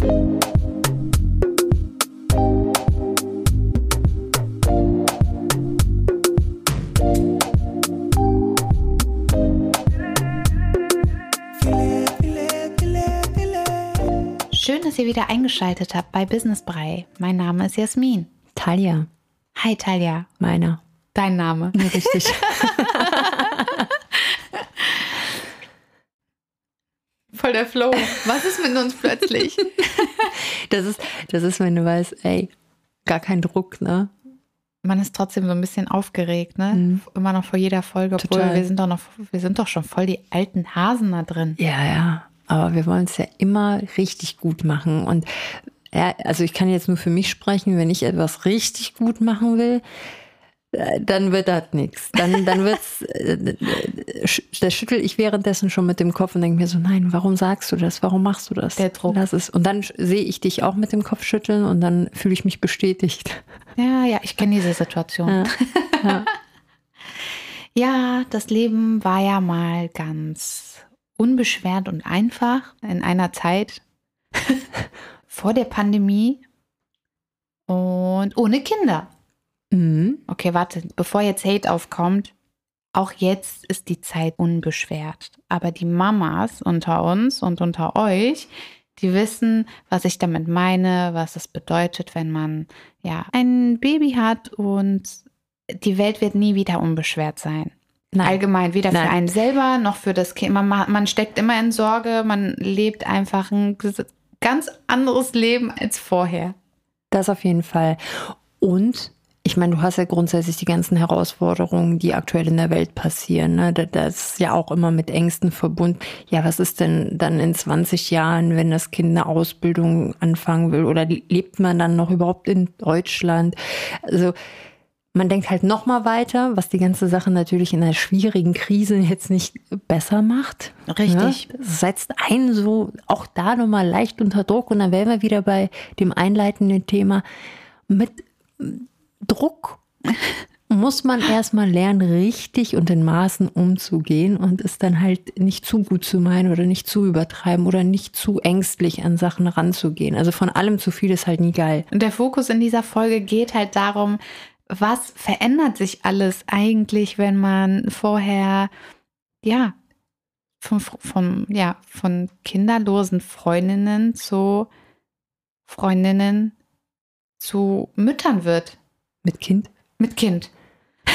Schön, dass ihr wieder eingeschaltet habt bei Business Brei. Mein Name ist Jasmin. Talia, Hi Talia, meiner. dein Name. Ja, richtig. Voll der Flow. Was ist mit uns plötzlich? Das ist, das ist, wenn du weißt, ey, gar kein Druck, ne? Man ist trotzdem so ein bisschen aufgeregt, ne? Mhm. Immer noch vor jeder Folge, obwohl Total. wir sind doch noch, wir sind doch schon voll die alten Hasen da drin. Ja, ja. Aber wir wollen es ja immer richtig gut machen. Und ja, also ich kann jetzt nur für mich sprechen, wenn ich etwas richtig gut machen will, dann wird das nichts. Dann, dann wird's, äh, sch- da schüttel ich währenddessen schon mit dem Kopf und denke mir so, nein, warum sagst du das? Warum machst du das? Der Druck. Lass es. Und dann sehe ich dich auch mit dem Kopf schütteln und dann fühle ich mich bestätigt. Ja, ja, ich kenne diese Situation. Ja. Ja, das Leben war ja mal ganz unbeschwert und einfach in einer Zeit vor der Pandemie und ohne Kinder. Mhm. Okay, warte, bevor jetzt Hate aufkommt, auch jetzt ist die Zeit unbeschwert. Aber die Mamas unter uns und unter euch, die wissen, was ich damit meine, was es bedeutet, wenn man ja ein Baby hat und die Welt wird nie wieder unbeschwert sein. Nein. Allgemein, weder für Nein. einen selber noch für das Kind. Man, ma- man steckt immer in Sorge, man lebt einfach ein ganz anderes Leben als vorher. Das auf jeden Fall. Und ich meine, du hast ja grundsätzlich die ganzen Herausforderungen, die aktuell in der Welt passieren. Ne? Da- Das ist ja auch immer mit Ängsten verbunden. Ja, was ist denn dann in 20 Jahren, wenn das Kind eine Ausbildung anfangen will? Oder lebt man dann noch überhaupt in Deutschland? Also man denkt halt noch mal weiter, was die ganze Sache natürlich in einer schwierigen Krise jetzt nicht besser macht. Richtig. Ne? Das setzt einen so auch da nochmal leicht unter Druck und dann wären wir wieder bei dem einleitenden Thema. Mit Druck muss man erstmal lernen, richtig und in Maßen umzugehen und es dann halt nicht zu gut zu meinen oder nicht zu übertreiben oder nicht zu ängstlich an Sachen ranzugehen. Also von allem zu viel ist halt nie geil. Und der Fokus in dieser Folge geht halt darum, was verändert sich alles eigentlich, wenn man vorher, ja, von, von, ja, von kinderlosen Freundinnen zu Freundinnen zu Müttern wird. Mit Kind? Mit Kind.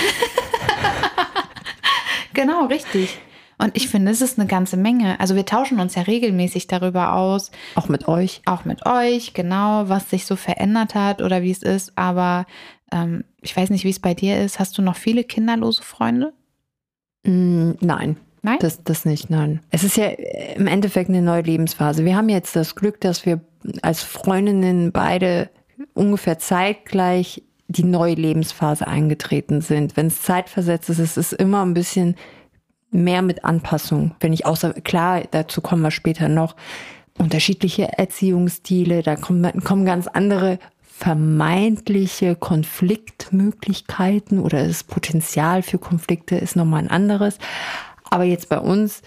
genau, richtig. Und ich finde, es ist eine ganze Menge. Also wir tauschen uns ja regelmäßig darüber aus, Auch mit euch? auch mit euch, genau, was sich so verändert hat oder wie es ist. Aber ähm, ich weiß nicht, wie es bei dir ist. Hast du noch viele kinderlose Freunde? Mm, nein. Nein? Das, das nicht, nein. Es ist ja im Endeffekt eine neue Lebensphase. Wir haben jetzt das Glück, dass wir als Freundinnen beide ungefähr zeitgleich die neue Lebensphase eingetreten sind. Wenn es zeitversetzt ist, es ist immer ein bisschen mehr mit Anpassung. Wenn ich außer, klar, dazu kommen wir später noch, unterschiedliche Erziehungsstile, da kommen, kommen ganz andere vermeintliche Konfliktmöglichkeiten oder das Potenzial für Konflikte ist nochmal ein anderes. Aber jetzt bei uns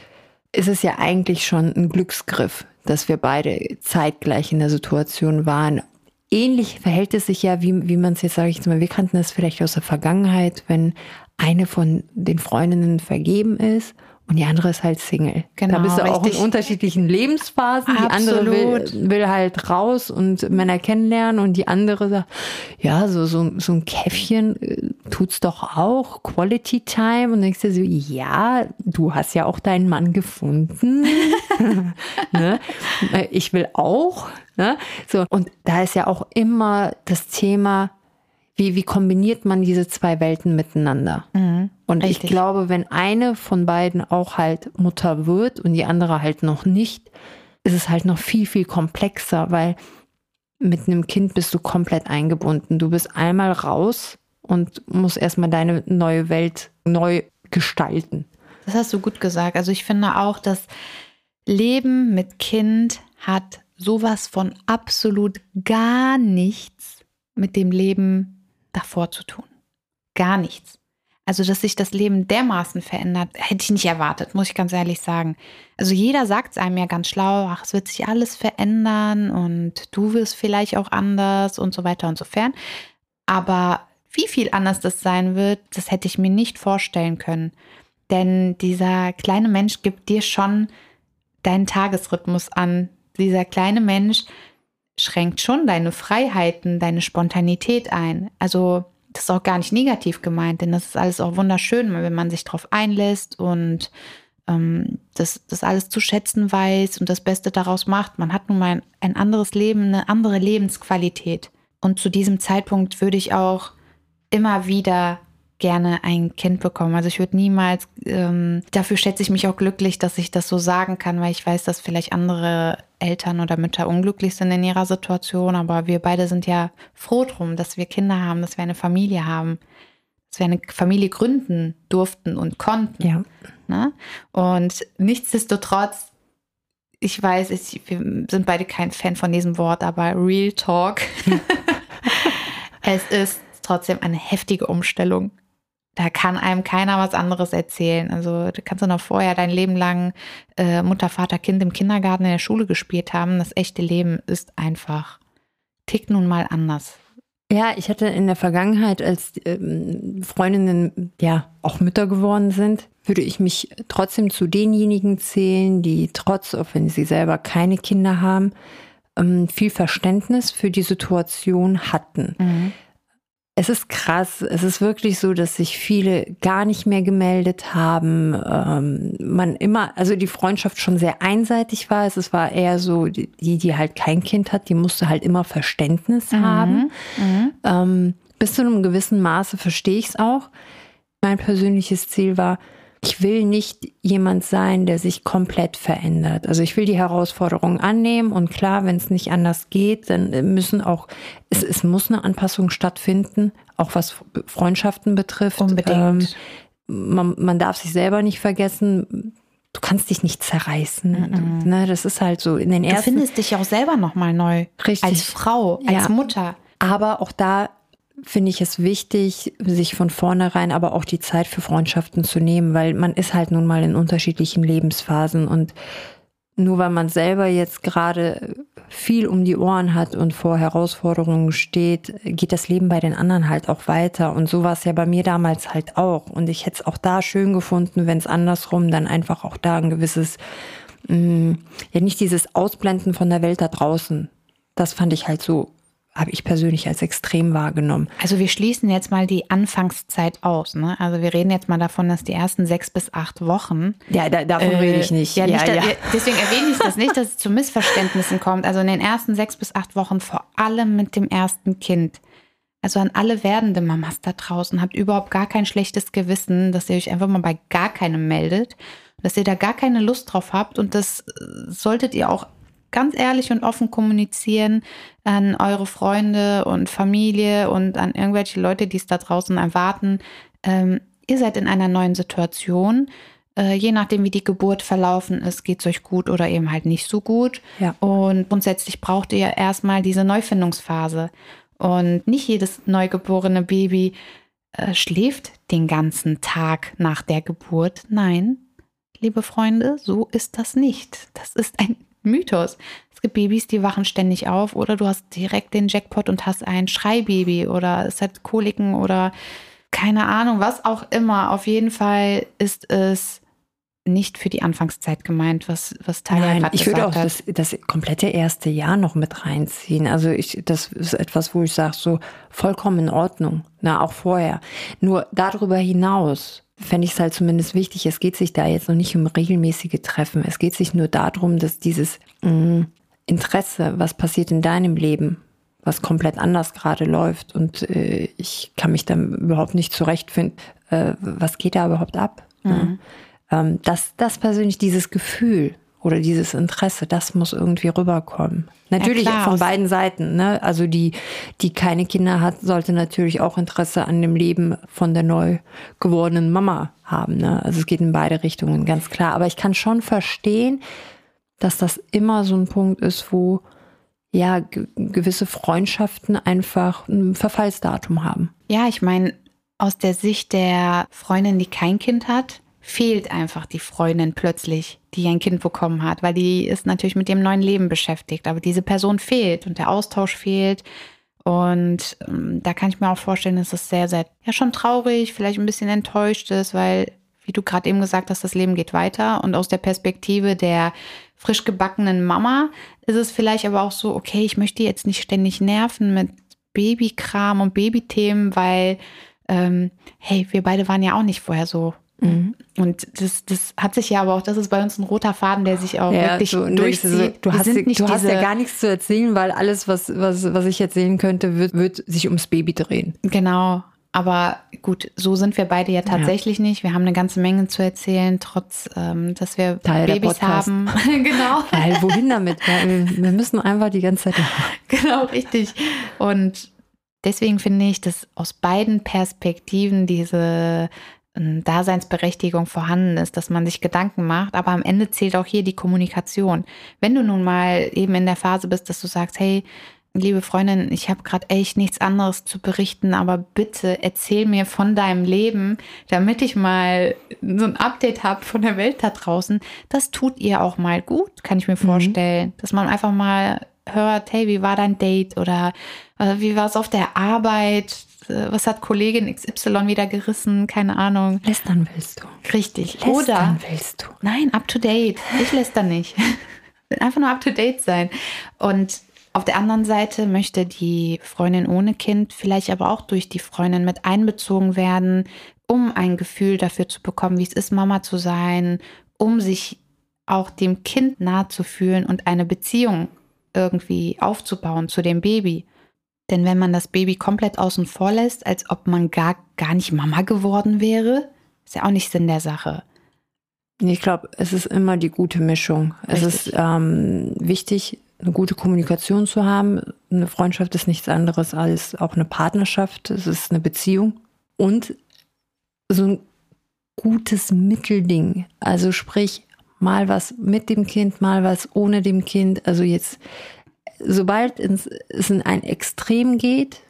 ist es ja eigentlich schon ein Glücksgriff, dass wir beide zeitgleich in der Situation waren. Ähnlich verhält es sich ja, wie, wie man es jetzt, sage ich jetzt mal, wir kannten das vielleicht aus der Vergangenheit, wenn eine von den Freundinnen vergeben ist und die andere ist halt Single. Genau, da bist du auch in richtig. unterschiedlichen Lebensphasen. Die andere Absolut. will, will halt raus und Männer kennenlernen und die andere sagt, ja, so, so, so ein Käffchen äh, tut's doch auch, Quality Time. Und denkst dir so, ja, du hast ja auch deinen Mann gefunden. ne? Äh, Ich will auch. Ne? So, und da ist ja auch immer das Thema, wie, wie kombiniert man diese zwei Welten miteinander? Und Richtig. ich glaube, wenn eine von beiden auch halt Mutter wird und die andere halt noch nicht, ist es halt noch viel, viel komplexer, weil mit einem Kind bist du komplett eingebunden. Du bist einmal raus und musst erstmal deine neue Welt neu gestalten. Das hast du gut gesagt. Also ich finde auch, das Leben mit Kind hat sowas von absolut gar nichts mit dem Leben davor zu tun. Gar nichts. Also, dass sich das Leben dermaßen verändert, hätte ich nicht erwartet, muss ich ganz ehrlich sagen. Also, jeder sagt es einem ja ganz schlau, ach, es wird sich alles verändern und du wirst vielleicht auch anders und so weiter und so fern. Aber wie viel anders das sein wird, das hätte ich mir nicht vorstellen können. Denn dieser kleine Mensch gibt dir schon deinen Tagesrhythmus an. Dieser kleine Mensch schränkt schon deine Freiheiten, deine Spontanität ein. Also das ist auch gar nicht negativ gemeint, denn das ist alles auch wunderschön, wenn man sich darauf einlässt und ähm, das, das alles zu schätzen weiß und das Beste daraus macht. Man hat nun mal ein, ein anderes Leben, eine andere Lebensqualität. Und zu diesem Zeitpunkt würde ich auch immer wieder gerne ein Kind bekommen. Also ich würde niemals, ähm, dafür schätze ich mich auch glücklich, dass ich das so sagen kann, weil ich weiß, dass vielleicht andere Eltern oder Mütter unglücklich sind in ihrer Situation, aber wir beide sind ja froh drum, dass wir Kinder haben, dass wir eine Familie haben, dass wir eine Familie gründen durften und konnten. Ja. Ne? Und nichtsdestotrotz, ich weiß, ich, wir sind beide kein Fan von diesem Wort, aber Real Talk. es ist trotzdem eine heftige Umstellung da kann einem keiner was anderes erzählen. Also du kannst du noch vorher dein Leben lang äh, Mutter, Vater, Kind im Kindergarten, in der Schule gespielt haben. Das echte Leben ist einfach, tickt nun mal anders. Ja, ich hatte in der Vergangenheit, als ähm, Freundinnen ja auch Mütter geworden sind, würde ich mich trotzdem zu denjenigen zählen, die trotz, auch wenn sie selber keine Kinder haben, ähm, viel Verständnis für die Situation hatten. Mhm. Es ist krass. Es ist wirklich so, dass sich viele gar nicht mehr gemeldet haben. Ähm, man immer, also die Freundschaft schon sehr einseitig war. Es war eher so, die, die halt kein Kind hat, die musste halt immer Verständnis mhm. haben. Mhm. Ähm, bis zu einem gewissen Maße verstehe ich es auch. Mein persönliches Ziel war, ich will nicht jemand sein, der sich komplett verändert. Also ich will die Herausforderungen annehmen und klar, wenn es nicht anders geht, dann müssen auch, es, es muss eine Anpassung stattfinden, auch was Freundschaften betrifft. Unbedingt. Ähm, man, man darf sich selber nicht vergessen, du kannst dich nicht zerreißen. Mm -mm. Ne, das ist halt so in den ersten. Du findest dich auch selber nochmal neu. Richtig. Als Frau, als ja. Mutter. Aber auch da finde ich es wichtig, sich von vornherein aber auch die Zeit für Freundschaften zu nehmen, weil man ist halt nun mal in unterschiedlichen Lebensphasen und nur weil man selber jetzt gerade viel um die Ohren hat und vor Herausforderungen steht, geht das Leben bei den anderen halt auch weiter. Und so war es ja bei mir damals halt auch. Und ich hätte es auch da schön gefunden, wenn es andersrum dann einfach auch da ein gewisses, mh, mm, ja nicht dieses Ausblenden von der Welt da draußen. Das fand ich halt so habe ich persönlich als extrem wahrgenommen. Also wir schließen jetzt mal die Anfangszeit aus. Ne? Also wir reden jetzt mal davon, dass die ersten sechs bis acht Wochen. Ja, da, davon äh, rede ich nicht. Ja, nicht ja, ja. Deswegen erwähne ich das nicht, dass es zu Missverständnissen kommt. Also in den ersten sechs bis acht Wochen vor allem mit dem ersten Kind. Also an alle werdende Mamas da draußen, habt überhaupt gar kein schlechtes Gewissen, dass ihr euch einfach mal bei gar keinem meldet, dass ihr da gar keine Lust drauf habt und das solltet ihr auch ganz ehrlich und offen kommunizieren an eure Freunde und Familie und an irgendwelche Leute, die es da draußen erwarten. Ähm, ihr seid in einer neuen Situation. Äh, je nachdem, wie die Geburt verlaufen ist, geht es euch gut oder eben halt nicht so gut. Ja. Und grundsätzlich braucht ihr erstmal diese Neufindungsphase. Und nicht jedes neugeborene Baby äh, schläft den ganzen Tag nach der Geburt. Nein, liebe Freunde, so ist das nicht. Das ist ein Mythos. Es gibt Babys, die wachen ständig auf oder du hast direkt den Jackpot und hast ein Schreibaby oder es hat Koliken oder keine Ahnung, was auch immer. Auf jeden Fall ist es nicht für die Anfangszeit gemeint, was, was Talia Nein, ich würde auch das, das, komplette erste Jahr noch mit reinziehen. Also ich, das ist etwas, wo ich sage, so vollkommen in Ordnung. Na, auch vorher. Nur darüber hinaus fände ich es halt zumindest wichtig, es geht sich da jetzt noch nicht um regelmäßige Treffen. Es geht sich nur darum, dass dieses mh, mm, Interesse, was passiert in deinem Leben, was komplett anders gerade läuft und äh, ich kann mich da überhaupt nicht zurechtfinden, äh, was geht da überhaupt ab? Ne? Mhm. Ähm, das, das persönlich, dieses Gefühl, oder dieses Interesse, das muss irgendwie rüberkommen. Natürlich ja, von beiden Seiten. Ne? Also die, die keine Kinder hat, sollte natürlich auch Interesse an dem Leben von der neu gewordenen Mama haben. Ne? Also es geht in beide Richtungen, ganz klar. Aber ich kann schon verstehen, dass das immer so ein Punkt ist, wo ja gewisse Freundschaften einfach ein Verfallsdatum haben. Ja, ich meine, aus der Sicht der Freundin, die kein Kind hat, fehlt einfach die Freundin plötzlich, die ein Kind bekommen hat, weil die ist natürlich mit ihrem neuen Leben beschäftigt. Aber diese Person fehlt und der Austausch fehlt. Und ähm, da kann ich mir auch vorstellen, dass es sehr, sehr, ja, schon traurig, vielleicht ein bisschen enttäuscht ist, weil, wie du gerade eben gesagt hast, das Leben geht weiter. Und aus der Perspektive der frisch gebackenen Mama ist es vielleicht aber auch so, okay, ich möchte jetzt nicht ständig nerven mit Babykram und Babythemen, weil, ähm, hey, wir beide waren ja auch nicht vorher so. Und das, das hat sich ja aber auch, das ist bei uns ein roter Faden, der sich auch ja, wirklich so, durchzieht. So, du, hast, du hast, ja gar nichts zu erzählen, weil alles, was, was, was ich erzählen könnte, wird, wird sich ums Baby drehen. Genau. Aber gut, so sind wir beide ja tatsächlich ja. nicht. Wir haben eine ganze Menge zu erzählen, trotz ähm, dass wir Teil Babys haben. genau. Weil wohin damit? wir müssen einfach die ganze Zeit. genau, richtig. Und deswegen finde ich, dass aus beiden Perspektiven diese Daseinsberechtigung vorhanden ist, dass man sich Gedanken macht, aber am Ende zählt auch hier die Kommunikation. Wenn du nun mal eben in der Phase bist, dass du sagst, hey, liebe Freundin, ich habe gerade echt nichts anderes zu berichten, aber bitte erzähl mir von deinem Leben, damit ich mal so ein Update habe von der Welt da draußen. Das tut ihr auch mal gut, kann ich mir mhm. vorstellen, mhm. dass man einfach mal hört, hey, wie war dein Date oder äh, wie war es auf der Arbeit? Äh, was hat Kollegin XY wieder gerissen? Keine Ahnung. Lästern willst du. Richtig. Lästern Oder willst du. Nein, up to date. Ich läster nicht. Einfach nur up to date sein. Und auf der anderen Seite möchte die Freundin ohne Kind vielleicht aber auch durch die Freundin mit einbezogen werden, um ein Gefühl dafür zu bekommen, wie es ist, Mama zu sein, um sich auch dem Kind nahe zu fühlen und eine Beziehung irgendwie aufzubauen zu dem Baby. Denn wenn man das Baby komplett außen vor lässt, als ob man gar, gar nicht Mama geworden wäre, ist ja auch nicht Sinn der Sache. Ich glaube, es ist immer die gute Mischung. Richtig. Es ist ähm, wichtig, eine gute Kommunikation zu haben. Eine Freundschaft ist nichts anderes als auch eine Partnerschaft. Es ist eine Beziehung. Und so ein gutes Mittelding. Also sprich, mal was mit dem Kind, mal was ohne dem Kind. Also jetzt sobald es in ein Extrem geht,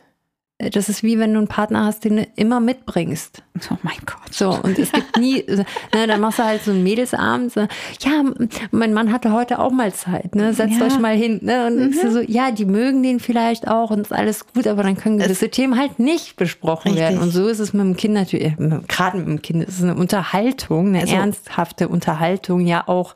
äh, das ist wie wenn du einen Partner hast, den du immer mitbringst. Oh mein Gott. So, und es gibt nie, ne, dann machst du halt so einen Mädelsabend, so, ja, mein Mann hatte heute auch mal Zeit, ne, setzt ja. euch mal hin, ne, und mhm. so, ja, die mögen den vielleicht auch und ist alles gut, aber dann können gewisse es Themen halt nicht besprochen richtig. werden. Und so ist es mit dem Kind natürlich, äh, gerade mit dem Kind, es ist eine Unterhaltung, eine also, ernsthafte Unterhaltung ja auch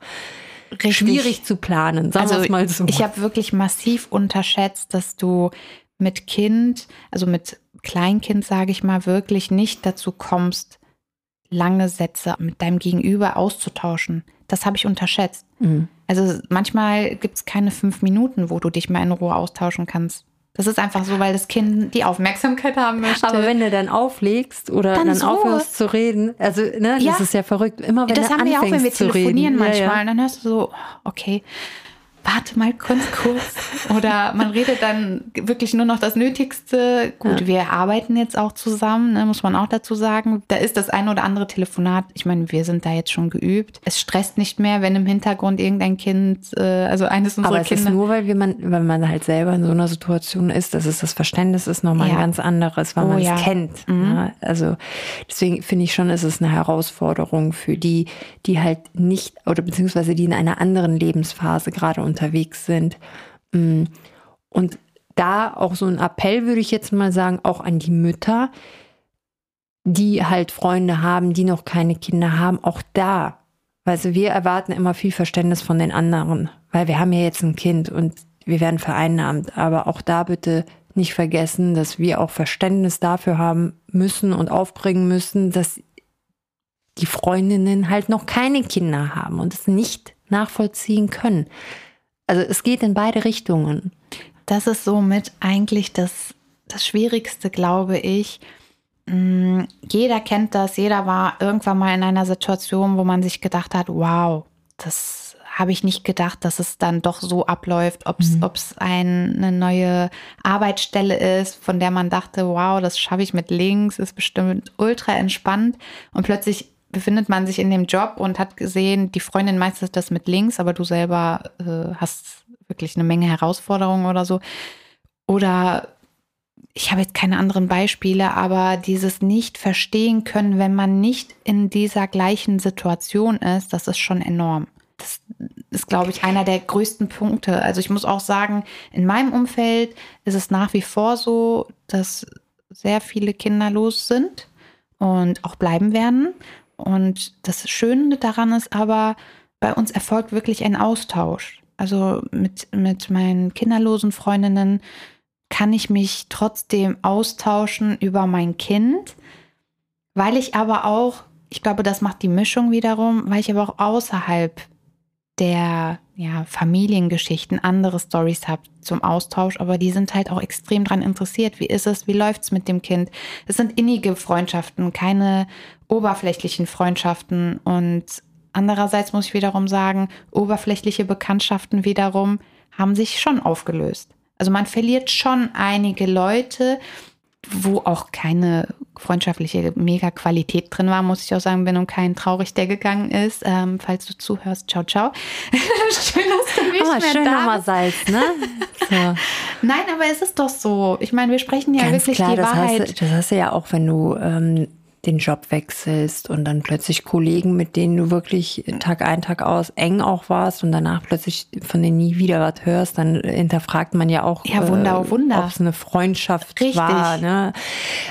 Richtig. schwierig zu planen, sagen also, wir mal so. Ich habe wirklich massiv unterschätzt, dass du mit Kind, also mit Kleinkind, sage ich mal, wirklich nicht dazu kommst, lange Sätze mit deinem Gegenüber auszutauschen. Das habe ich unterschätzt. Mhm. Also manchmal gibt es keine fünf Minuten, wo du dich mal in Ruhe austauschen kannst. Das ist einfach so, weil das Kind die Aufmerksamkeit haben möchte. Aber wenn du dann auflegst oder dann, dann aufhörst zu reden, also ne, das ja. ist ja verrückt. Immer wenn das du haben wir auch, wenn wir telefonieren manchmal, ja, ja. dann hörst du so, okay, warte mal ganz kurz. Oder man redet dann wirklich nur noch das Nötigste. Gut, ja. wir arbeiten jetzt auch zusammen, ne, muss man auch dazu sagen. Da ist das ein oder andere Telefonat. Ich meine, wir sind da jetzt schon geübt. Es stresst nicht mehr, wenn im Hintergrund irgendein Kind, äh, also eines unserer Aber es Kinder. ist nur, weil man, wenn man halt selber in so einer Situation ist, dass es das Verständnis ist nochmal ja. ein ganz anderes, weil oh, man es ja. kennt. Mhm. Ne? Also deswegen finde ich schon, ist es eine Herausforderung für die, die halt nicht oder beziehungsweise die in einer anderen Lebensphase gerade unterwegs sind. Mm. Und da auch so ein Appell, würde ich jetzt mal sagen, auch an die Mütter, die halt Freunde haben, die noch keine Kinder haben, auch da. Also wir erwarten immer viel Verständnis von den anderen, weil wir haben ja jetzt ein Kind und wir werden vereinnahmt. Aber auch da bitte nicht vergessen, dass wir auch Verständnis dafür haben müssen und aufbringen müssen, dass die Freundinnen halt noch keine Kinder haben und es nicht nachvollziehen können. Also es geht in beide Richtungen. Das ist somit eigentlich das, das Schwierigste, glaube ich. Mm, jeder kennt das, jeder war irgendwann mal in einer Situation, wo man sich gedacht hat, wow, das habe ich nicht gedacht, dass es dann doch so abläuft, ob es mhm. ein, eine neue Arbeitsstelle ist, von der man dachte, wow, das schaffe ich mit links, ist bestimmt ultra entspannt. Und plötzlich befindet man sich in dem Job und hat gesehen, die Freundin meistert das mit links, aber du selber äh, hast wirklich eine Menge Herausforderungen oder so. Oder ich habe jetzt keine anderen Beispiele, aber dieses nicht verstehen können, wenn man nicht in dieser gleichen Situation ist, das ist schon enorm. Das ist, glaube ich, einer der größten Punkte. Also ich muss auch sagen, in meinem Umfeld ist es nach wie vor so, dass sehr viele kinderlos sind und auch bleiben werden. Und das Schöne daran ist aber, bei uns erfolgt wirklich ein Austausch. Also mit, mit meinen kinderlosen Freundinnen kann ich mich trotzdem austauschen über mein Kind, weil ich aber auch, ich glaube, das macht die Mischung wiederum, weil ich aber auch außerhalb der ja, Familiengeschichten andere Stories habe zum Austausch, aber die sind halt auch extrem daran interessiert. Wie ist es? Wie läuft es mit dem Kind? Es sind innige Freundschaften, keine oberflächlichen Freundschaften. Und andererseits muss ich wiederum sagen, oberflächliche Bekanntschaften wiederum haben sich schon aufgelöst. Also man verliert schon einige Leute, wo auch keine freundschaftliche Mega-Qualität drin war, muss ich auch sagen, bin um keinen traurig, der gegangen ist. Ähm, falls du zuhörst, ciao, ciao. schön, dass du nicht oh, mehr schön da nochmal Salz, ne? So. Nein, aber es ist doch so. Ich meine, wir sprechen ja Ganz wirklich klar, die Wahrheit. Hast, das hast du ja auch, wenn du ähm, den Job wechselst und dann plötzlich Kollegen, mit denen du wirklich Tag ein, Tag aus eng auch warst und danach plötzlich von denen nie wieder was hörst, dann hinterfragt man ja auch, ja, Wunder, äh, Wunder. ob es eine Freundschaft Richtig. war. Ne?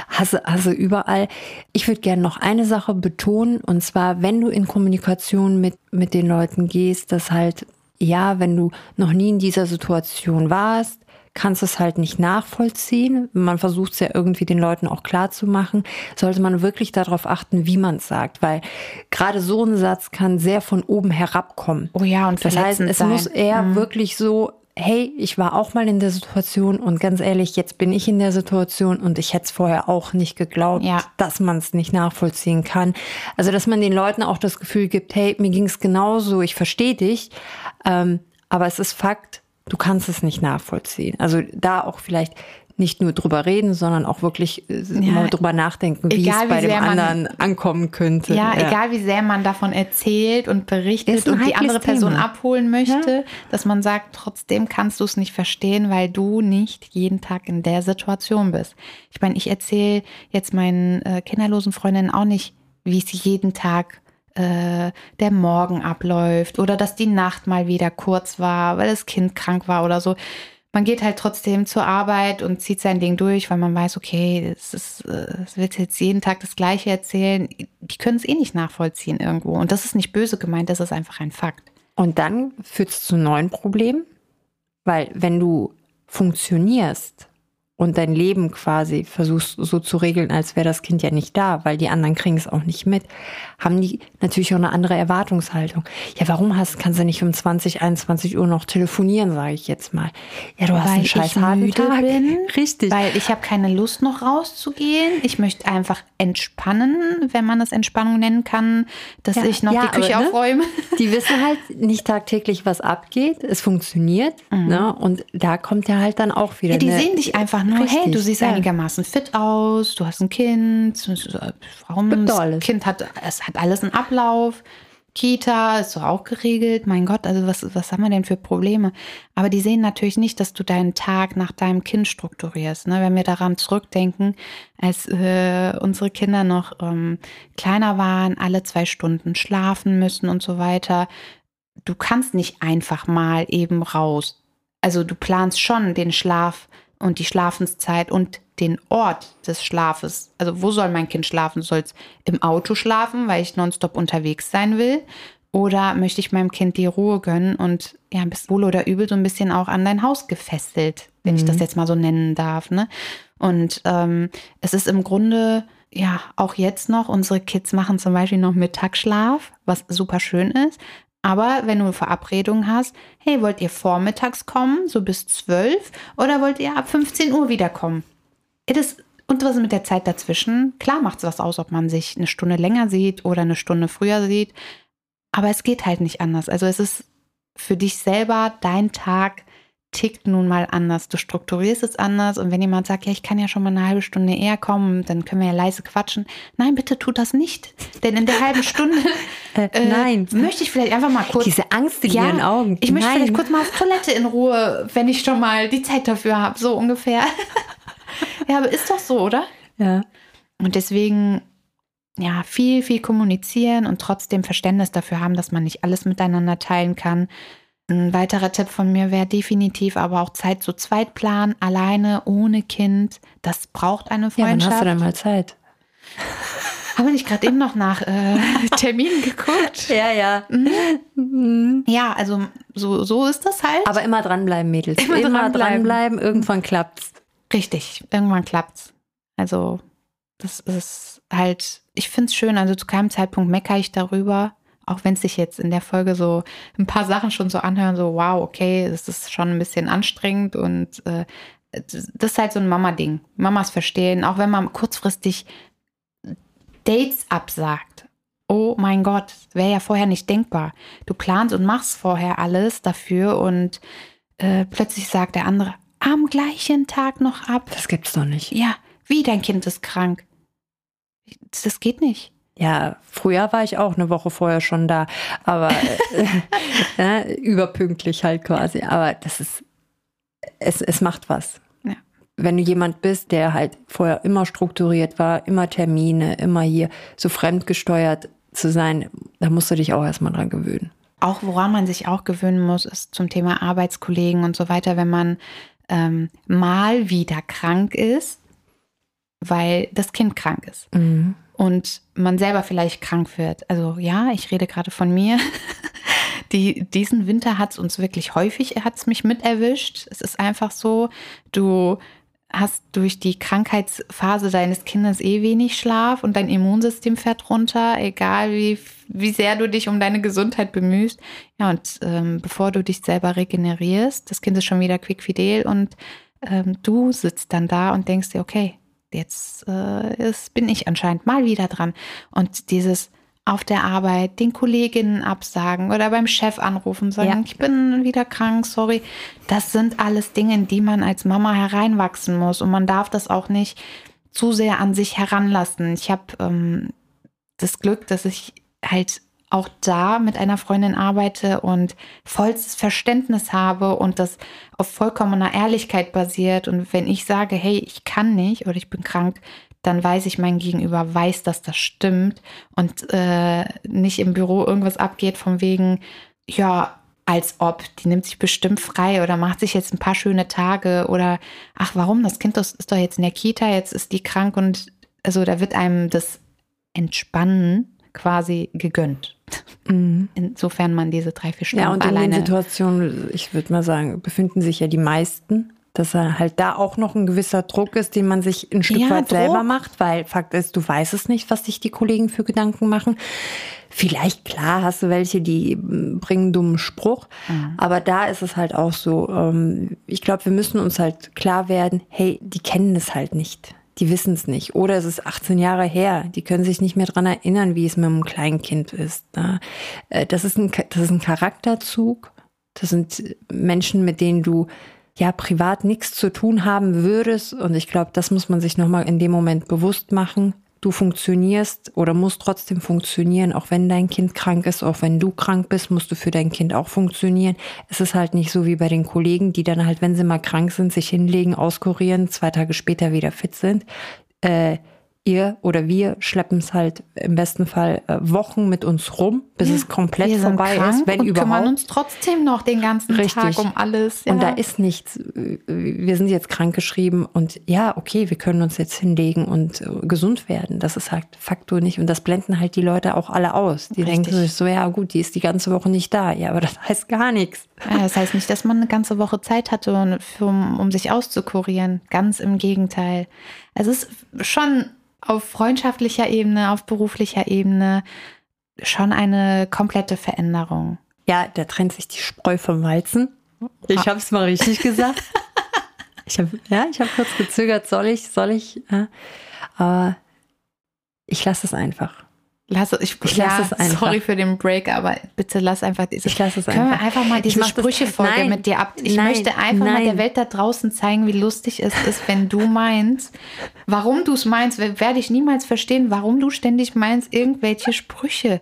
Hast du überall. Ich würde gerne noch eine Sache betonen und zwar, wenn du in Kommunikation mit, mit den Leuten gehst, dass halt, ja, wenn du noch nie in dieser Situation warst, kannst es halt nicht nachvollziehen. Man versucht es ja irgendwie den Leuten auch klar zu machen. Sollte man wirklich darauf achten, wie man es sagt, weil gerade so ein Satz kann sehr von oben herabkommen. Oh ja, und das heißt, es sein. muss eher mhm. wirklich so hey, ich war auch mal in der Situation und ganz ehrlich, jetzt bin ich in der Situation und ich hätte es vorher auch nicht geglaubt, ja. dass man es nicht nachvollziehen kann. Also, dass man den Leuten auch das Gefühl gibt, hey, mir ging es genauso, ich verstehe dich, ähm, aber es ist Fakt, du kannst es nicht nachvollziehen. Also da auch vielleicht nicht nur drüber reden, sondern auch wirklich äh, ja, mal drüber nachdenken, wie es bei dem anderen man, ankommen könnte. Ja, ja, egal wie sehr man davon erzählt und berichtet und die andere Person Thema. abholen möchte, ja. dass man sagt, trotzdem kannst du es nicht verstehen, weil du nicht jeden Tag in der Situation bist. Ich meine, ich erzähle jetzt meinen äh, kinderlosen Freundinnen auch nicht, wie es jeden Tag äh, der Morgen abläuft oder dass die Nacht mal wieder kurz war, weil das Kind krank war oder so. Man geht halt trotzdem zur Arbeit und zieht sein Ding durch, weil man weiß, okay, es es wird jetzt jeden Tag das Gleiche erzählen. Die können es eh nicht nachvollziehen irgendwo. Und das ist nicht böse gemeint, das ist einfach ein Fakt. Und dann führt es zu neuen Problemen, weil wenn du funktionierst und dein Leben quasi versuchst so zu regeln, als wäre das Kind ja nicht da, weil die anderen kriegen es auch nicht mit, haben die natürlich auch eine andere Erwartungshaltung. Ja, warum hast, kannst du nicht um 20, 21 Uhr noch telefonieren, sage ich jetzt mal. Ja, du weil hast einen scheiß harten Tag. Bin, Richtig. Weil ich habe keine Lust noch rauszugehen. Ich möchte einfach entspannen, wenn man das Entspannung nennen kann, dass ja, ich noch ja, die Küche aber, ne? aufräume. Die wissen halt nicht tagtäglich, was abgeht. Es funktioniert. Mhm. Ne? Und da kommt ja halt dann auch wieder. Ja, die sehen dich einfach nur, Richtig, hey, du siehst ja. einigermaßen fit aus, du hast ein Kind, warum das Kind hat, es hat alles einen Ablauf. Kita ist doch auch geregelt. Mein Gott, also was, was haben wir denn für Probleme? Aber die sehen natürlich nicht, dass du deinen Tag nach deinem Kind strukturierst. Ne? Wenn wir daran zurückdenken, als äh, unsere Kinder noch ähm, kleiner waren, alle zwei Stunden schlafen müssen und so weiter. Du kannst nicht einfach mal eben raus. Also du planst schon den Schlaf und die Schlafenszeit und den Ort des Schlafes. Also wo soll mein Kind schlafen? Soll es im Auto schlafen, weil ich nonstop unterwegs sein will? Oder möchte ich meinem Kind die Ruhe gönnen und ja, bis wohl oder übel so ein bisschen auch an dein Haus gefesselt, wenn mhm. ich das mhm. jetzt mal so nennen darf. Ne? Und ähm, es ist im Grunde ja auch jetzt noch, unsere Kids machen zum Beispiel noch Mittagsschlaf, was super schön ist. Aber wenn du eine Verabredung hast, hey, wollt ihr vormittags kommen, so bis 12, oder wollt ihr ab 15 Uhr wiederkommen? Das, und was ist mit der Zeit dazwischen? Klar macht es was aus, ob man sich eine Stunde länger sieht oder eine Stunde früher sieht. Aber es geht halt nicht anders. Also es ist für dich selber dein Tag, tickt nun mal anders. Du strukturierst es anders und wenn jemand sagt, ja, ich kann ja schon mal eine halbe Stunde eher kommen, dann können wir ja leise quatschen. Nein, bitte tut das nicht. Denn in der halben Stunde äh, äh, nein. möchte ich vielleicht einfach mal kurz. Diese Angst in ja, ihren Augen. Ich möchte vielleicht kurz mal auf Toilette in Ruhe, wenn ich schon mal die Zeit dafür habe, so ungefähr. ja, aber ist doch so, oder? Ja. Und deswegen, ja, viel, viel kommunizieren und trotzdem Verständnis dafür haben, dass man nicht alles miteinander teilen kann. Ein weiterer Tipp von mir wäre definitiv aber auch Zeit zu zweit planen, alleine, ohne Kind. Das braucht eine Ja, wann Freundschaft. hast du dann mal Zeit? Haben wir nicht gerade eben noch nach äh, Terminen geguckt? Ja, ja. Ja, also so, so ist das halt. Aber immer dranbleiben, Mädels. Immer Immer, dranbleiben. dranbleiben. Irgendwann klappt's. Richtig, irgendwann klappt's. Also, das ist halt, ich finde es schön, also zu keinem Zeitpunkt meckere ich darüber, auch wenn es sich jetzt in der Folge so ein paar Sachen schon so anhören, so wow, okay, das ist schon ein bisschen anstrengend und äh, das ist halt so ein Mama-Ding. Mamas verstehen, auch wenn man kurzfristig Dates absagt. Oh mein Gott, wäre ja vorher nicht denkbar. Du planst und machst vorher alles dafür und äh, plötzlich sagt der andere am gleichen Tag noch ab. Das gibt's doch nicht. Ja, wie dein Kind ist krank. Das geht nicht. Ja, früher war ich auch eine Woche vorher schon da, aber äh, äh, überpünktlich halt quasi. Aber das ist, es, es macht was. Ja. Wenn du jemand bist, der halt vorher immer strukturiert war, immer Termine, immer hier so fremdgesteuert zu sein, da musst du dich auch erstmal dran gewöhnen. Auch woran man sich auch gewöhnen muss, ist zum Thema Arbeitskollegen und so weiter, wenn man ähm, mal wieder krank ist, weil das Kind krank ist. Und man selber vielleicht krank wird. Also ja, ich rede gerade von mir. Die, diesen Winter hat es uns wirklich häufig, hat es mich mit erwischt. Es ist einfach so, du hast durch die Krankheitsphase deines Kindes eh wenig Schlaf und dein Immunsystem fährt runter, egal wie, wie sehr du dich um deine Gesundheit bemühst. Ja, und ähm, bevor du dich selber regenerierst, das Kind ist schon wieder quickfidel und ähm, du sitzt dann da und denkst dir, okay, jetzt äh, ist, bin ich anscheinend mal wieder dran. Und dieses auf der Arbeit den Kolleginnen absagen oder beim Chef anrufen sagen, Ja. ich bin wieder krank, sorry. Das sind alles Dinge, in die man als Mama hereinwachsen muss. Und man darf das auch nicht zu sehr an sich heranlassen. Ich habe ähm, das Glück, dass ich halt auch da mit einer Freundin arbeite und vollstes Verständnis habe und das auf vollkommener Ehrlichkeit basiert. Und wenn ich sage, hey, ich kann nicht oder ich bin krank, dann weiß ich, mein Gegenüber weiß, dass das stimmt und äh, nicht im Büro irgendwas abgeht von wegen, ja, als ob, die nimmt sich bestimmt frei oder macht sich jetzt ein paar schöne Tage oder ach, warum? Das Kind ist doch jetzt in der Kita, jetzt ist die krank und also da wird einem das Entspannen quasi gegönnt. Insofern man diese drei, vier Stunden Ja, und in den alleine. Situationen, ich würde mal sagen, befinden sich ja die meisten, dass halt da auch noch ein gewisser Druck ist, den man sich ein Stück Ja, weit Druck. selber macht, weil Fakt ist, du weißt es nicht, was sich die Kollegen für Gedanken machen. Vielleicht, klar, hast du welche, die bringen einen dummen Spruch, aber da ist es halt auch so, ähm, ich glaube, wir müssen uns halt klar werden, hey, die kennen es halt nicht. Die wissen es nicht. Oder es ist 18 Jahre her. Die können sich nicht mehr dran erinnern, wie es mit einem kleinen Kind ist. Ne? Äh, Das, ist ein, das ist ein Charakterzug. Das sind Menschen, mit denen du ja privat nichts zu tun haben würdest. Und ich glaube, das muss man sich nochmal in dem Moment bewusst machen. Du funktionierst oder musst trotzdem funktionieren, auch wenn dein Kind krank ist, auch wenn du krank bist, musst du für dein Kind auch funktionieren. Es ist halt nicht so wie bei den Kollegen, die dann halt, wenn sie mal krank sind, sich hinlegen, auskurieren, zwei Tage später wieder fit sind. Äh, ihr oder wir schleppen es halt im besten Fall äh, Wochen mit uns rum, bis es komplett wir vorbei ist, wenn und kümmern überhaupt. uns trotzdem noch den ganzen Richtig. Tag um alles. Ja. Und da ist nichts. Wir sind jetzt krankgeschrieben und ja, okay, wir können uns jetzt hinlegen und äh, gesund werden. Das ist halt Faktor nicht. Und das blenden halt die Leute auch alle aus. Die Richtig. denken sich so, ja gut, die ist die ganze Woche nicht da. Ja, aber das heißt gar nichts. Ja, das heißt nicht, dass man eine ganze Woche Zeit hatte, um- um sich auszukurieren. Ganz im Gegenteil. Es ist schon auf freundschaftlicher Ebene, auf beruflicher Ebene schon eine komplette Veränderung. Ja, da trennt sich die Spreu vom Weizen. Ich habe es mal richtig gesagt. Ich hab, ja, ich habe kurz gezögert, soll ich, soll ich? Ja. Aber ich lasse es einfach. Lass, ich Ich ja, lass es einfach. Sorry für den Break, aber bitte lass einfach diese. Ich lass es Können einfach. wir einfach mal diese Sprüchefolge mit dir ab. Ich nein, möchte einfach mal nein. der Welt da draußen zeigen, wie lustig es ist, wenn du meinst, warum du es meinst, werde ich niemals verstehen, warum du ständig meinst, irgendwelche Sprüche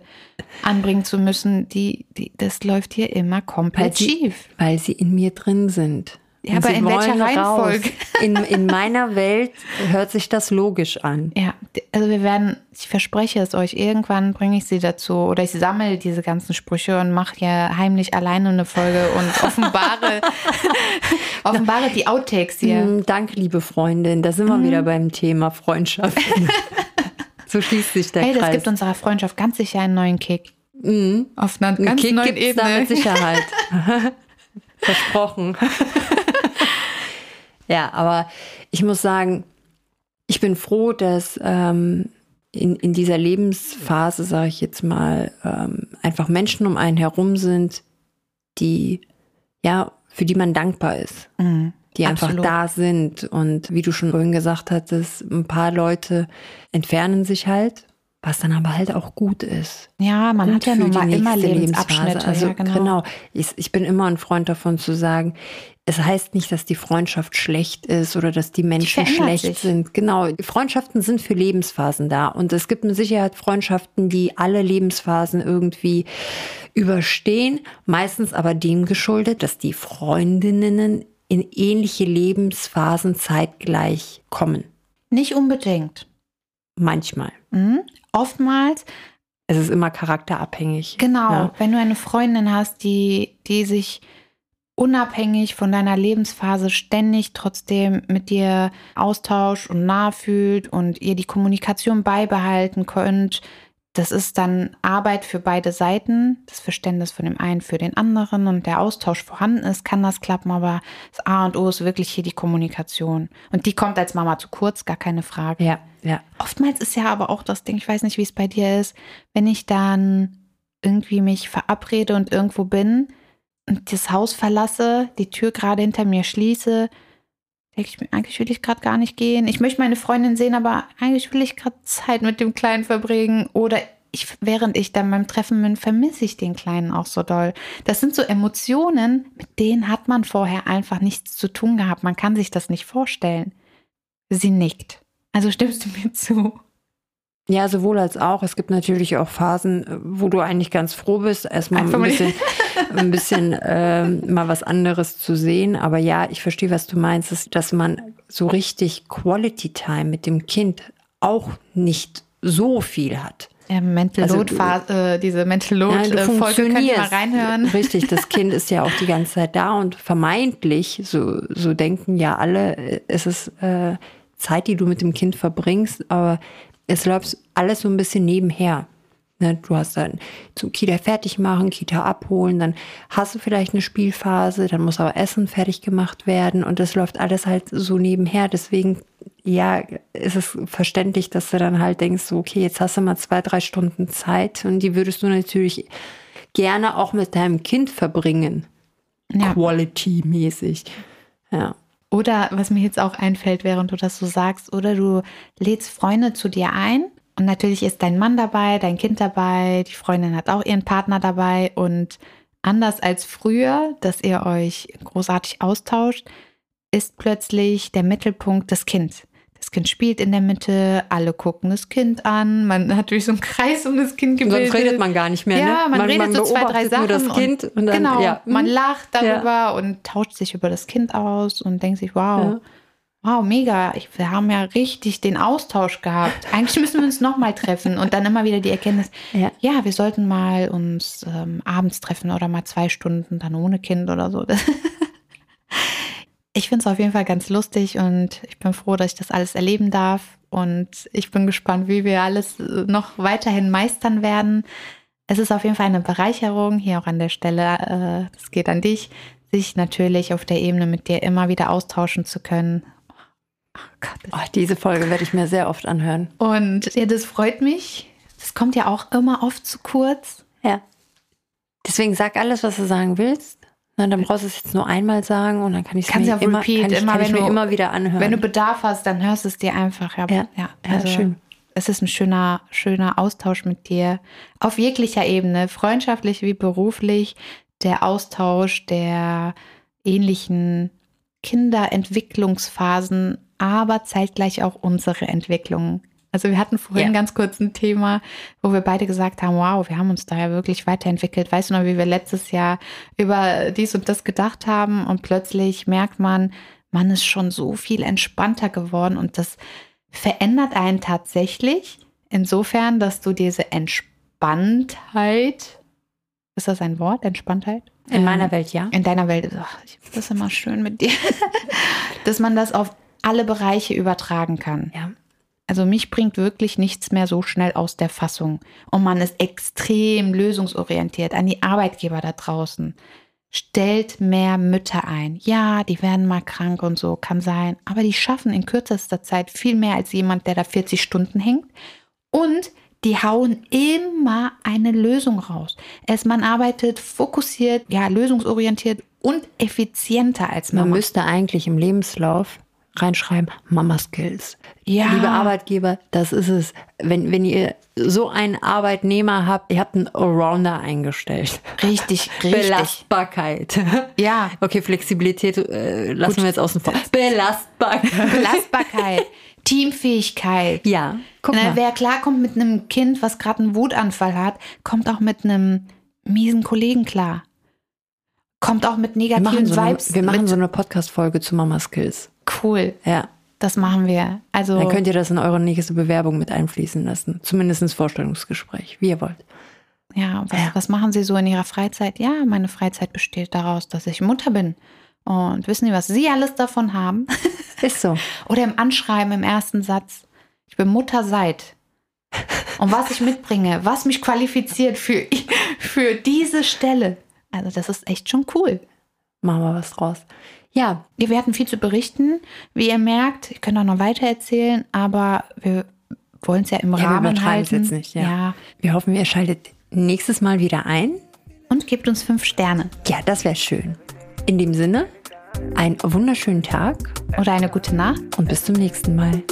anbringen zu müssen. Die, die, das läuft hier immer komplett sie, schief. weil sie in mir drin sind. Ja, aber in welcher Reihenfolge? In, in meiner Welt hört sich das logisch an. Ja, also wir werden, ich verspreche es euch, irgendwann bringe ich sie dazu oder ich sammle diese ganzen Sprüche und mache ja heimlich alleine eine Folge und offenbare, offenbare die Outtakes hier. Mm, danke, liebe Freundin. Da sind wir mhm. wieder beim Thema Freundschaft. so schließt sich der hey, Kreis. Hey, das gibt unserer Freundschaft ganz sicher einen neuen Kick. Mhm. Auf einer ganz Kick neuen Ebene. Da mit Sicherheit. Versprochen. Ja, aber ich muss sagen, ich bin froh, dass ähm, in, in dieser Lebensphase, sage ich jetzt mal, ähm, einfach Menschen um einen herum sind, die, ja, für die man dankbar ist. Mhm, die einfach absolut. da sind. Und wie du schon vorhin gesagt hattest, ein paar Leute entfernen sich halt was dann aber halt auch gut ist. Ja, man gut hat ja nun mal immer Lebensabschnitte. Also ja, genau. genau. Ich, ich, bin immer ein Freund davon zu sagen, es heißt nicht, dass die Freundschaft schlecht ist oder dass die Menschen die schlecht sich. sind. Genau, Freundschaften sind für Lebensphasen da. Und es gibt mit Sicherheit Freundschaften, die alle Lebensphasen irgendwie überstehen. Meistens aber dem geschuldet, dass die Freundinnen in ähnliche Lebensphasen zeitgleich kommen. Nicht unbedingt. Manchmal. Mhm oftmals. Es ist immer charakterabhängig. Genau. Ja. Wenn du eine Freundin hast, die, die sich unabhängig von deiner Lebensphase ständig trotzdem mit dir austauscht und nah fühlt und ihr die Kommunikation beibehalten könnt, das ist dann Arbeit für beide Seiten, das Verständnis von dem einen für den anderen und der Austausch vorhanden ist, kann das klappen, aber das A und O ist wirklich hier die Kommunikation. Und die kommt als Mama zu kurz, gar keine Frage. Ja, ja. Oftmals ist ja aber auch das Ding, ich weiß nicht, wie es bei dir ist, wenn ich dann irgendwie mich verabrede und irgendwo bin das Haus verlasse, die Tür gerade hinter mir schließe, denke ich mir, eigentlich will ich gerade gar nicht gehen. Ich möchte meine Freundin sehen, aber eigentlich will ich gerade Zeit mit dem Kleinen verbringen. Oder ich, während ich dann beim Treffen bin, vermisse ich den Kleinen auch so doll. Das sind so Emotionen, mit denen hat man vorher einfach nichts zu tun gehabt. Man kann sich das nicht vorstellen. Sie nickt. Also stimmst du mir zu? Ja, sowohl als auch. Es gibt natürlich auch Phasen, wo du eigentlich ganz froh bist, erstmal ein bisschen, ein bisschen äh, mal was anderes zu sehen. Aber ja, ich verstehe, was du meinst, ist, dass man so richtig Quality Time mit dem Kind auch nicht so viel hat. Ja, Mental also, Load Phase, äh, diese Mental Load ja, äh, Folge könnt ihr mal reinhören. Richtig, das Kind ist ja auch die ganze Zeit da und vermeintlich, so, so denken ja alle, äh, es ist äh, Zeit, die du mit dem Kind verbringst, aber es läuft alles so ein bisschen nebenher. Ne, du hast dann zum Kita fertig machen, Kita abholen, dann hast du vielleicht eine Spielphase, dann muss aber Essen fertig gemacht werden und das läuft alles halt so nebenher. Deswegen, ja, ist es verständlich, dass du dann halt denkst, so, okay, jetzt hast du mal zwei, drei Stunden Zeit und die würdest du natürlich gerne auch mit deinem Kind verbringen. Ja. Quality-mäßig. Ja. Oder was mir jetzt auch einfällt, während du das so sagst, oder du lädst Freunde zu dir ein und natürlich ist dein Mann dabei, dein Kind dabei, die Freundin hat auch ihren Partner dabei und anders als früher, dass ihr euch großartig austauscht, ist plötzlich der Mittelpunkt das Kind. Das Kind spielt in der Mitte, alle gucken das Kind an, man hat durch so einen Kreis um das Kind gebildet. Sonst redet man gar nicht mehr. Ja, ne? man, man redet man so zwei, drei Sachen. Nur das Kind und, und dann, genau, ja. man lacht darüber ja. und tauscht sich über das Kind aus und denkt sich, wow, wow, mega, ich, wir haben ja richtig den Austausch gehabt. Eigentlich müssen wir uns nochmal treffen und dann immer wieder die Erkenntnis, ja, ja wir sollten mal uns ähm, abends treffen oder mal zwei Stunden dann ohne Kind oder so. Ich finde es auf jeden Fall ganz lustig und ich bin froh, dass ich das alles erleben darf. Und ich bin gespannt, wie wir alles äh, noch weiterhin meistern werden. Es ist auf jeden Fall eine Bereicherung, hier auch an der Stelle, äh, das geht an dich, sich natürlich auf der Ebene mit dir immer wieder austauschen zu können. Oh Gott, oh, diese Folge werde ich mir sehr oft anhören. Und ja, das freut mich. Das kommt ja auch immer oft zu kurz. Ja. Deswegen sag alles, was du sagen willst. Na, dann brauchst du es jetzt nur einmal sagen und dann kann ich es mir, immer, repeat, kann ich, immer, kann ich mir du, immer wieder anhören. Wenn du Bedarf hast, dann hörst du es dir einfach. Ja, ja, ja, also, schön. Es ist ein schöner, schöner Austausch mit dir. Auf jeglicher Ebene, freundschaftlich wie beruflich. Der Austausch der ähnlichen Kinderentwicklungsphasen, aber zeitgleich auch unsere Entwicklung. Also wir hatten vorhin Ja. ganz kurz ein Thema, wo wir beide gesagt haben, wow, wir haben uns da ja wirklich weiterentwickelt. Weißt du noch, wie wir letztes Jahr über dies und das gedacht haben und plötzlich merkt man, man ist schon so viel entspannter geworden und das verändert einen tatsächlich insofern, dass du diese Entspanntheit, ist das ein Wort, Entspanntheit? In meiner Ähm, Welt ja. in deiner Welt, ach, ich finde das immer schön mit dir, dass man das auf alle Bereiche übertragen kann. Ja. Also mich bringt wirklich nichts mehr so schnell aus der Fassung. Und man ist extrem lösungsorientiert an die Arbeitgeber da draußen. Stellt mehr Mütter ein. Ja, die werden mal krank und so, kann sein. Aber die schaffen in kürzester Zeit viel mehr als jemand, der da 40 Stunden hängt. Und die hauen immer eine Lösung raus. Es, man arbeitet fokussiert, ja, lösungsorientiert und effizienter als Man Mama. müsste eigentlich im Lebenslauf reinschreiben, Mama Skills. Ja. Liebe Arbeitgeber, das ist es. Wenn, wenn ihr so einen Arbeitnehmer habt, ihr habt einen Allrounder eingestellt. Richtig, richtig. Belastbarkeit. Ja. Okay, Flexibilität äh, lassen wir jetzt außen vor. Belastbarkeit. Belastbarkeit, Teamfähigkeit. Ja, guck Ne, mal. wer klarkommt mit einem Kind, was gerade einen Wutanfall hat, kommt auch mit einem miesen Kollegen klar. Kommt auch mit Wir machen negativen so eine, Vibes. wir machen so eine Podcast-Folge zu Mama Skills. Cool, Ja. das machen wir. Also Dann könnt ihr das in eure nächste Bewerbung mit einfließen lassen. Zumindest ins Vorstellungsgespräch, wie ihr wollt. ja, was, Ja. was machen Sie so in Ihrer Freizeit? Ja, meine Freizeit besteht daraus, dass ich Mutter bin. Und wissen Sie, was Sie alles davon haben? Ist so. Oder im Anschreiben im ersten Satz. Ich bin Mutter seit. Und was ich mitbringe, was mich qualifiziert für, für diese Stelle. Also das ist echt schon cool. Machen wir was draus. Ja, Ja, Wir hatten viel zu berichten. Wie ihr merkt, ich könnte auch noch weiter erzählen, aber wir wollen es ja im Ja, wir Rahmen übertreiben es halten. jetzt nicht, ja. wir hoffen, ihr schaltet nächstes Mal wieder ein. Und gebt uns fünf Sterne Ja, das wäre schön. In dem Sinne, einen wunderschönen Tag oder eine gute Nacht. und bis zum nächsten Mal.